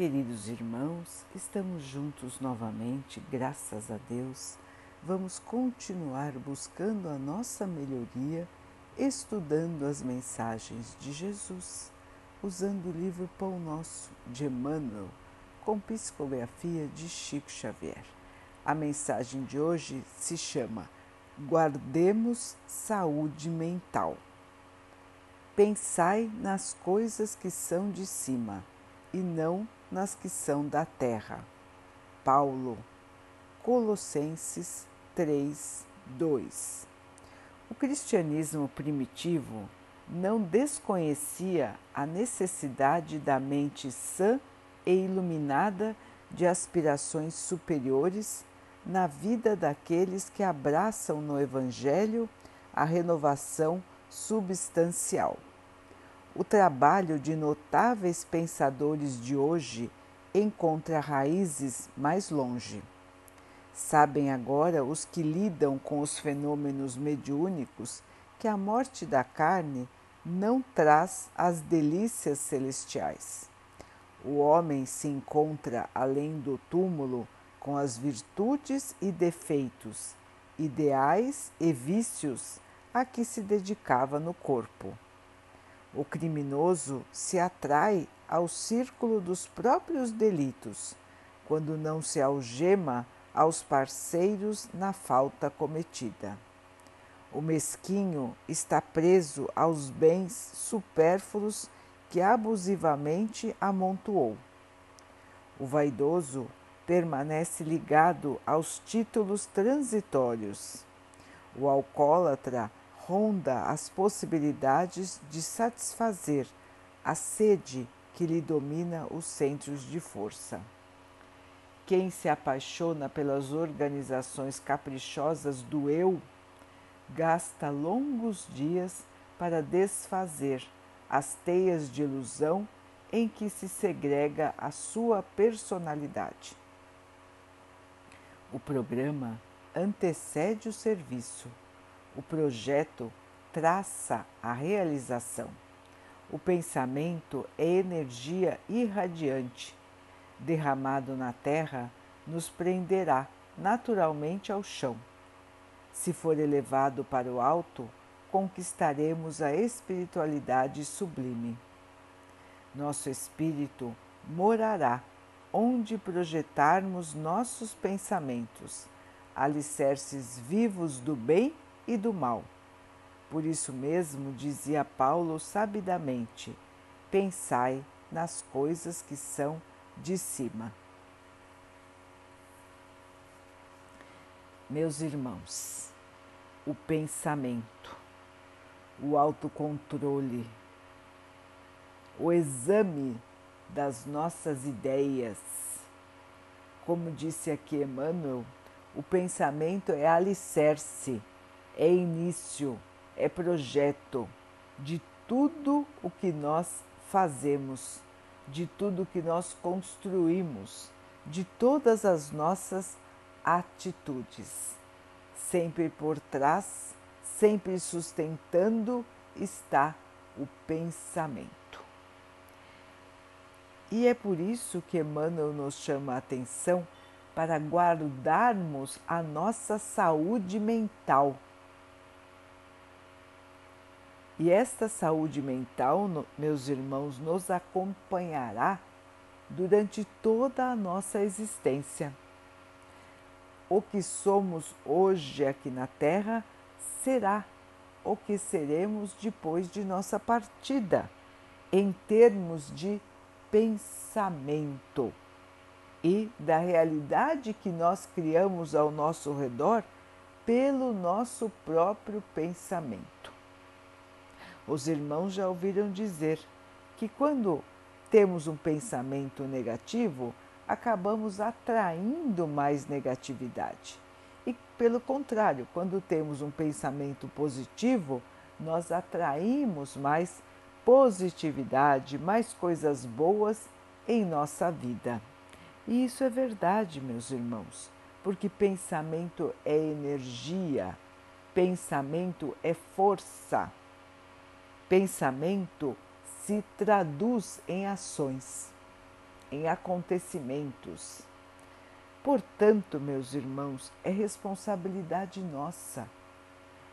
Queridos irmãos, estamos juntos novamente, graças a Deus. Vamos continuar buscando a nossa melhoria, estudando as mensagens de Jesus, usando o livro Pão Nosso de Emmanuel, com psicografia de Chico Xavier. A mensagem de hoje se chama Guardemos saúde mental. Pensai nas coisas que são de cima e não nas que são da terra. Paulo, Colossenses 3, 2. O cristianismo primitivo não desconhecia a necessidade da mente sã e iluminada de aspirações superiores na vida daqueles que abraçam no Evangelho a renovação substancial. O trabalho de notáveis pensadores de hoje encontra raízes mais longe. Sabem agora os que lidam com os fenômenos mediúnicos que a morte da carne não traz as delícias celestiais. O homem se encontra além do túmulo com as virtudes e defeitos, ideais e vícios a que se dedicava no corpo. O criminoso se atrai ao círculo dos próprios delitos, quando não se algema aos parceiros na falta cometida. O mesquinho está preso aos bens supérfluos que abusivamente amontoou. O vaidoso permanece ligado aos títulos transitórios. O alcoólatra ronda as possibilidades de satisfazer a sede que lhe domina os centros de força. Quem se apaixona pelas organizações caprichosas do eu gasta longos dias para desfazer as teias de ilusão em que se segrega a sua personalidade. O programa antecede o serviço o projeto traça a realização. O pensamento é energia irradiante. Derramado na terra, nos prenderá naturalmente ao chão. Se for elevado para o alto, conquistaremos a espiritualidade sublime. Nosso espírito morará onde projetarmos nossos pensamentos, alicerces vivos do bem e do mal. Por isso mesmo dizia Paulo sabidamente: pensai nas coisas que são de cima. Meus irmãos, o pensamento, o autocontrole, o exame das nossas ideias. Como disse aqui Emmanuel, o pensamento é alicerce é início, é projeto de tudo o que nós fazemos, de tudo que nós construímos, de todas as nossas atitudes. Sempre por trás, sempre sustentando, está o pensamento. E é por isso que Emmanuel nos chama a atenção para guardarmos a nossa saúde mental e esta saúde mental, meus irmãos, nos acompanhará durante toda a nossa existência. O que somos hoje aqui na Terra será o que seremos depois de nossa partida, em termos de pensamento e da realidade que nós criamos ao nosso redor pelo nosso próprio pensamento. Os irmãos já ouviram dizer que quando temos um pensamento negativo, acabamos atraindo mais negatividade. E pelo contrário, quando temos um pensamento positivo, nós atraímos mais positividade, mais coisas boas em nossa vida. E isso é verdade, meus irmãos, porque pensamento é energia, pensamento é força pensamento se traduz em ações. em acontecimentos. Portanto, meus irmãos, é responsabilidade nossa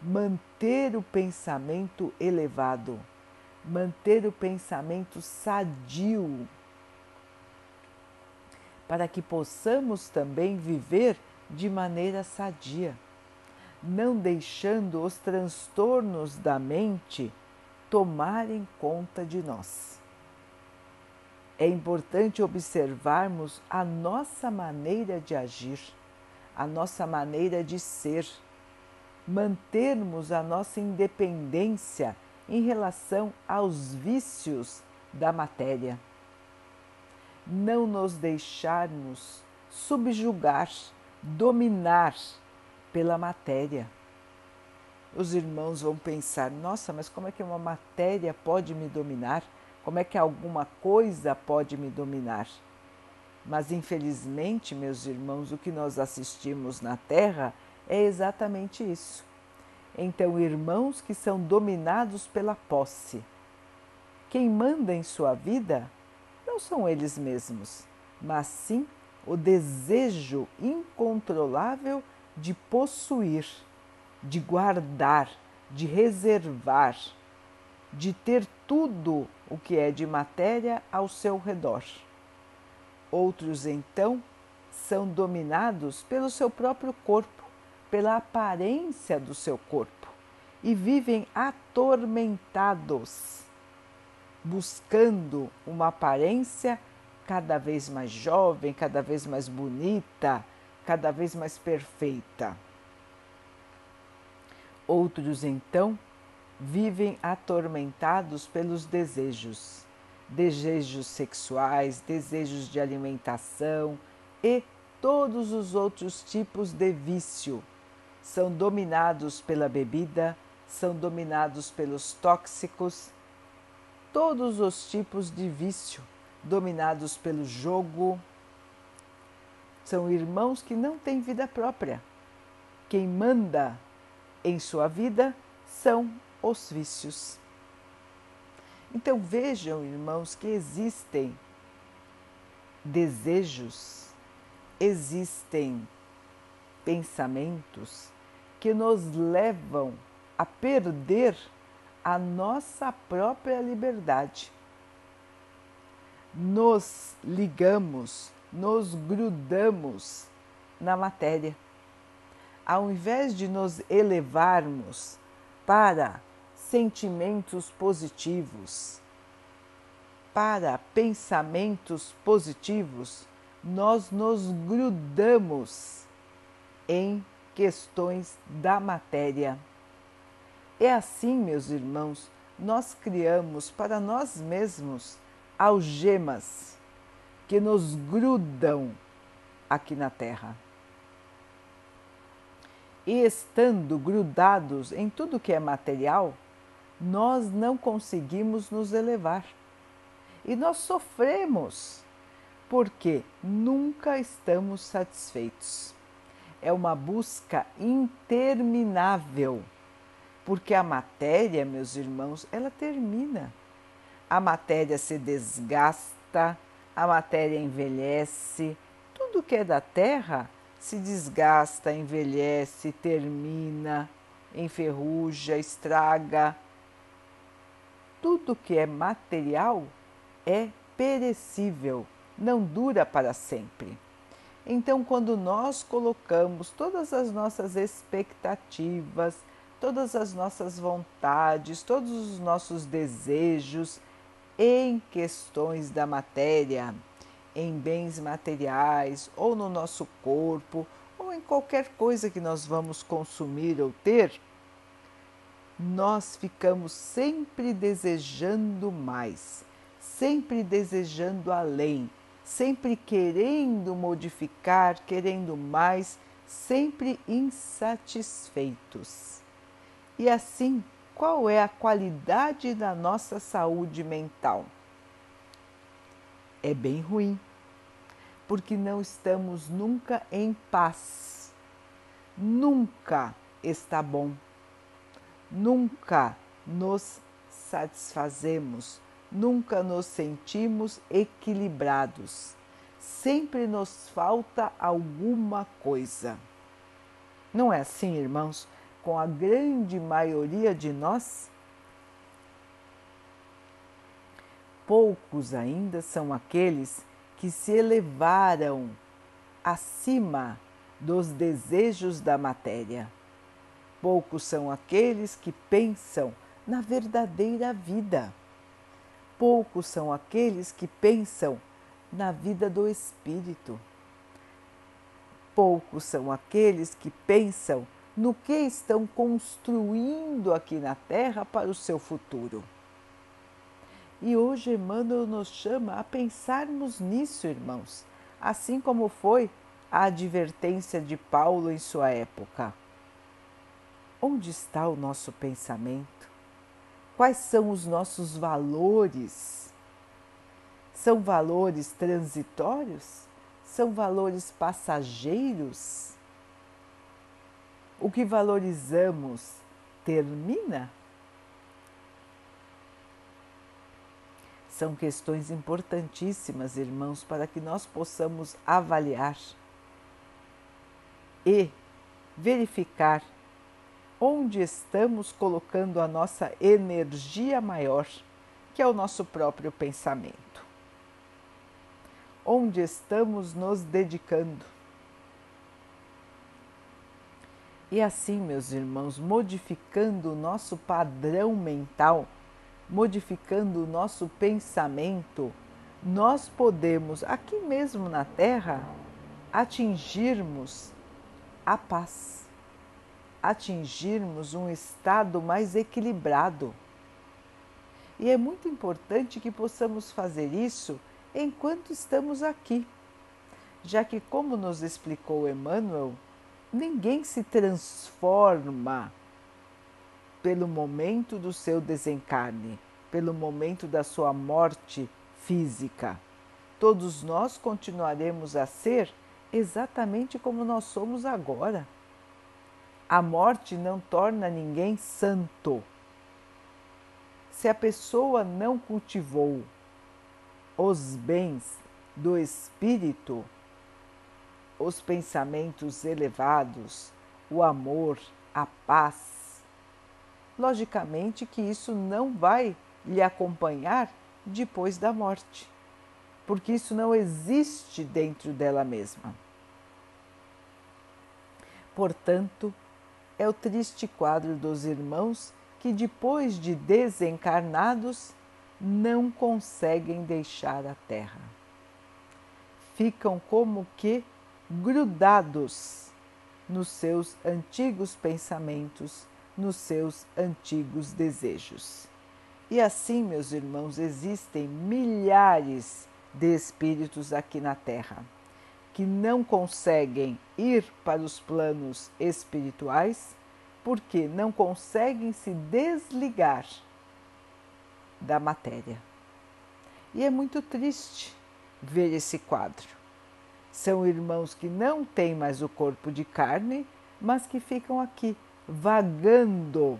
manter o pensamento elevado, manter o pensamento sadio, para que possamos também viver de maneira sadia, não deixando os transtornos da mente tomarem conta de nós. É importante observarmos a nossa maneira de agir, a nossa maneira de ser, mantermos a nossa independência em relação aos vícios da matéria. Não nos deixarmos subjugar, dominar pela matéria. Os irmãos vão pensar: nossa, mas como é que uma matéria pode me dominar? Como é que alguma coisa pode me dominar? Mas infelizmente, meus irmãos, o que nós assistimos na Terra é exatamente isso. Então, irmãos que são dominados pela posse. Quem manda em sua vida não são eles mesmos, mas sim o desejo incontrolável de possuir, de guardar, de reservar de ter tudo o que é de matéria ao seu redor. Outros, então, são dominados pelo seu próprio corpo, pela aparência do seu corpo e vivem atormentados, buscando uma aparência cada vez mais jovem, cada vez mais bonita, cada vez mais perfeita. Outros, então, vivem atormentados pelos desejos, desejos sexuais, desejos de alimentação e todos os outros tipos de vício. São dominados pela bebida, são dominados pelos tóxicos, todos os tipos de vício, dominados pelo jogo. São irmãos que não têm vida própria. Quem manda em sua vida são os vícios. Então vejam, irmãos, que existem desejos, existem pensamentos que nos levam a perder a nossa própria liberdade. Nos ligamos, nos grudamos na matéria. Ao invés de nos elevarmos para sentimentos positivos, para pensamentos positivos, nós nos grudamos em questões da matéria. É assim, meus irmãos, nós criamos para nós mesmos algemas que nos grudam aqui na Terra e estando grudados em tudo que é material, nós não conseguimos nos elevar. E nós sofremos porque nunca estamos satisfeitos. É uma busca interminável, porque a matéria, meus irmãos, ela termina. A matéria se desgasta, a matéria envelhece, tudo que é da terra se desgasta, envelhece, termina, enferruja, estraga. Tudo que é material é perecível, não dura para sempre. Então, quando nós colocamos todas as nossas expectativas, todas as nossas vontades, todos os nossos desejos em questões da matéria, em bens materiais ou no nosso corpo ou em qualquer coisa que nós vamos consumir ou ter, nós ficamos sempre desejando mais, sempre desejando além, sempre querendo modificar, querendo mais, sempre insatisfeitos. E assim, qual é a qualidade da nossa saúde mental? É bem ruim, porque não estamos nunca em paz. Nunca está bom. Nunca nos satisfazemos, nunca nos sentimos equilibrados. Sempre nos falta alguma coisa. Não é assim, irmãos, com a grande maioria de nós? Poucos ainda são aqueles que se elevaram acima dos desejos da matéria. Poucos são aqueles que pensam na verdadeira vida. Poucos são aqueles que pensam na vida do espírito. Poucos são aqueles que pensam no que estão construindo aqui na Terra para o seu futuro. E hoje Emmanuel nos chama a pensarmos nisso, irmãos, assim como foi a advertência de Paulo em sua época. Onde está o nosso pensamento? Quais são os nossos valores? São valores transitórios? São valores passageiros? O que valorizamos termina? São questões importantíssimas, irmãos, para que nós possamos avaliar e verificar onde estamos colocando a nossa energia maior, que é o nosso próprio pensamento. Onde estamos nos dedicando. E assim, meus irmãos, modificando o nosso padrão mental, modificando o nosso pensamento, nós podemos, aqui mesmo na Terra, atingirmos a paz, atingirmos um estado mais equilibrado. E é muito importante que possamos fazer isso enquanto estamos aqui, já que, como nos explicou Emmanuel, ninguém se transforma pelo momento do seu desencarne, pelo momento da sua morte física. Todos nós continuaremos a ser exatamente como nós somos agora. A morte não torna ninguém santo. Se a pessoa não cultivou os bens do espírito, os pensamentos elevados, o amor, a paz, logicamente que isso não vai lhe acompanhar depois da morte, porque isso não existe dentro dela mesma. Portanto, é o triste quadro dos irmãos que, depois de desencarnados, não conseguem deixar a terra. Ficam como que grudados nos seus antigos pensamentos, nos seus antigos desejos. E assim, meus irmãos, existem milhares de espíritos aqui na Terra que não conseguem ir para os planos espirituais porque não conseguem se desligar da matéria. E é muito triste ver esse quadro. São irmãos que não têm mais o corpo de carne, mas que ficam aqui, vagando,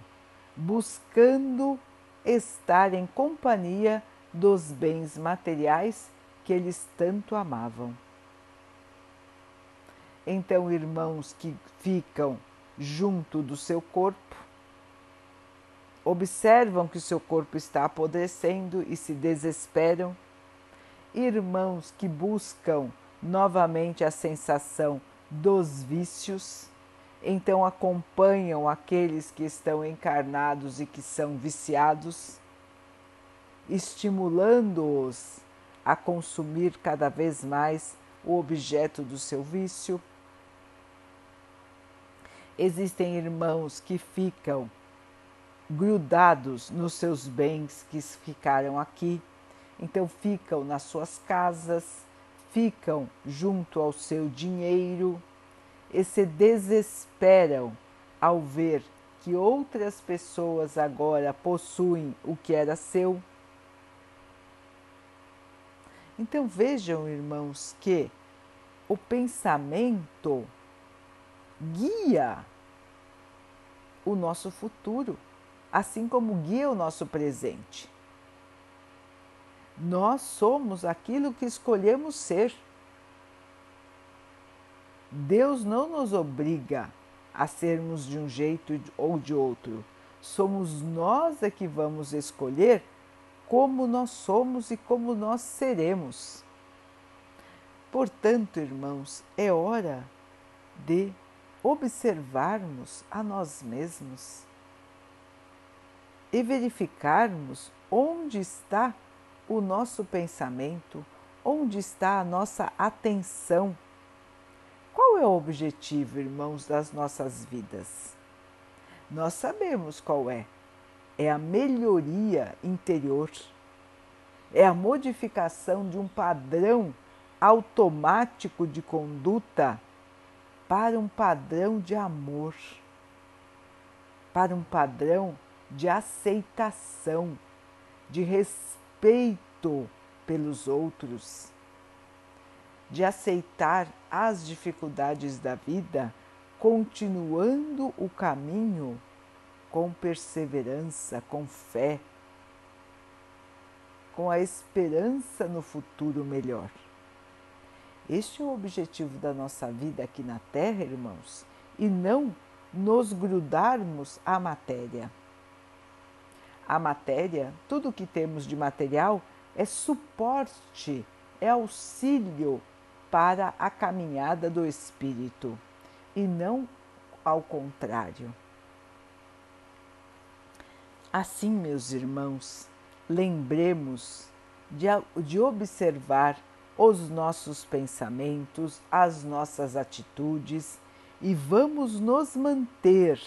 buscando estar em companhia dos bens materiais que eles tanto amavam. Então, irmãos que ficam junto do seu corpo, observam que o seu corpo está apodrecendo e se desesperam. Irmãos que buscam novamente a sensação dos vícios, então acompanham aqueles que estão encarnados e que são viciados, estimulando-os a consumir cada vez mais o objeto do seu vício. Existem irmãos que ficam grudados nos seus bens que ficaram aqui, então ficam nas suas casas, ficam junto ao seu dinheiro e se desesperam ao ver que outras pessoas agora possuem o que era seu. Então vejam, irmãos, que o pensamento guia o nosso futuro, assim como guia o nosso presente. Nós somos aquilo que escolhemos ser. Deus não nos obriga a sermos de um jeito ou de outro. Somos nós é que vamos escolher como nós somos e como nós seremos. Portanto, irmãos, é hora de observarmos a nós mesmos e verificarmos onde está o nosso pensamento, onde está a nossa atenção. É o objetivo, irmãos, das nossas vidas? Nós sabemos qual é. É a melhoria interior, é a modificação de um padrão automático de conduta para um padrão de amor, para um padrão de aceitação, de respeito pelos outros, de aceitar as dificuldades da vida, continuando o caminho com perseverança, com fé, com a esperança no futuro melhor. Este é o objetivo da nossa vida aqui na Terra, irmãos, e não nos grudarmos à matéria. A matéria, tudo o que temos de material, é suporte, é auxílio para a caminhada do espírito e não ao contrário. Assim, meus irmãos, lembremos de, de observar os nossos pensamentos, as nossas atitudes e vamos nos manter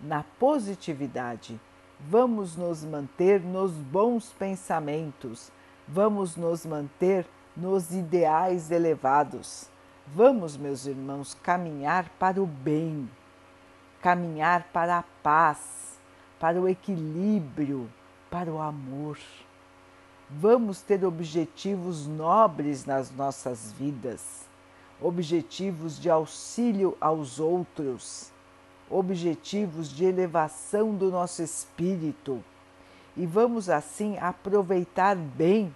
na positividade, vamos nos manter nos bons pensamentos, vamos nos manter nos ideais elevados. Vamos, meus irmãos, caminhar para o bem, caminhar para a paz, para o equilíbrio, para o amor. Vamos ter objetivos nobres nas nossas vidas, objetivos de auxílio aos outros, objetivos de elevação do nosso espírito. E vamos assim aproveitar bem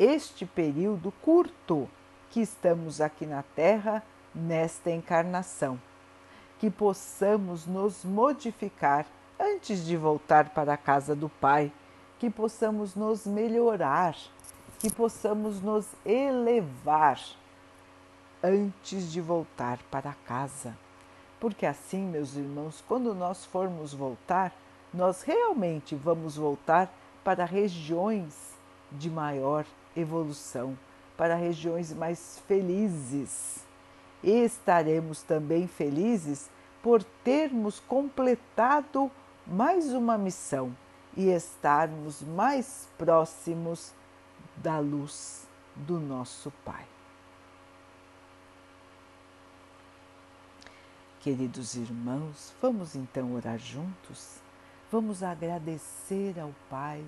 este período curto que estamos aqui na Terra nesta encarnação. Que possamos nos modificar antes de voltar para a casa do Pai que possamos nos melhorar, que possamos nos elevar antes de voltar para casa. Porque assim, meus irmãos, quando nós formos voltar, nós realmente vamos voltar para regiões de maior evolução, para regiões mais felizes. E estaremos também felizes por termos completado mais uma missão e estarmos mais próximos da luz do nosso Pai. Queridos irmãos, vamos então orar juntos? Vamos agradecer ao Pai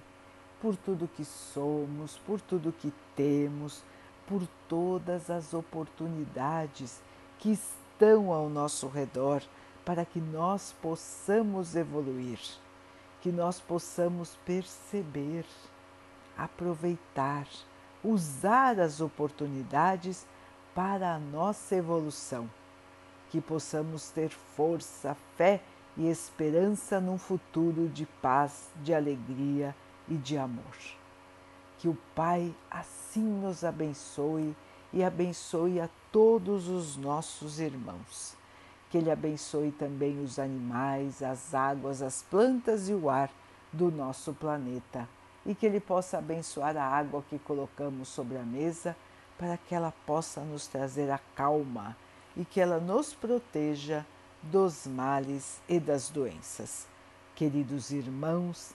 por tudo que somos, por tudo que temos, por todas as oportunidades que estão ao nosso redor para que nós possamos evoluir que nós possamos perceber, aproveitar, usar as oportunidades para a nossa evolução, que possamos ter força, fé e esperança num futuro de paz, de alegria e de amor. Que o Pai assim nos abençoe e abençoe a todos os nossos irmãos que Ele abençoe também os animais, as águas, as plantas e o ar do nosso planeta e que Ele possa abençoar a água que colocamos sobre a mesa para que ela possa nos trazer a calma e que ela nos proteja dos males e das doenças. Queridos irmãos,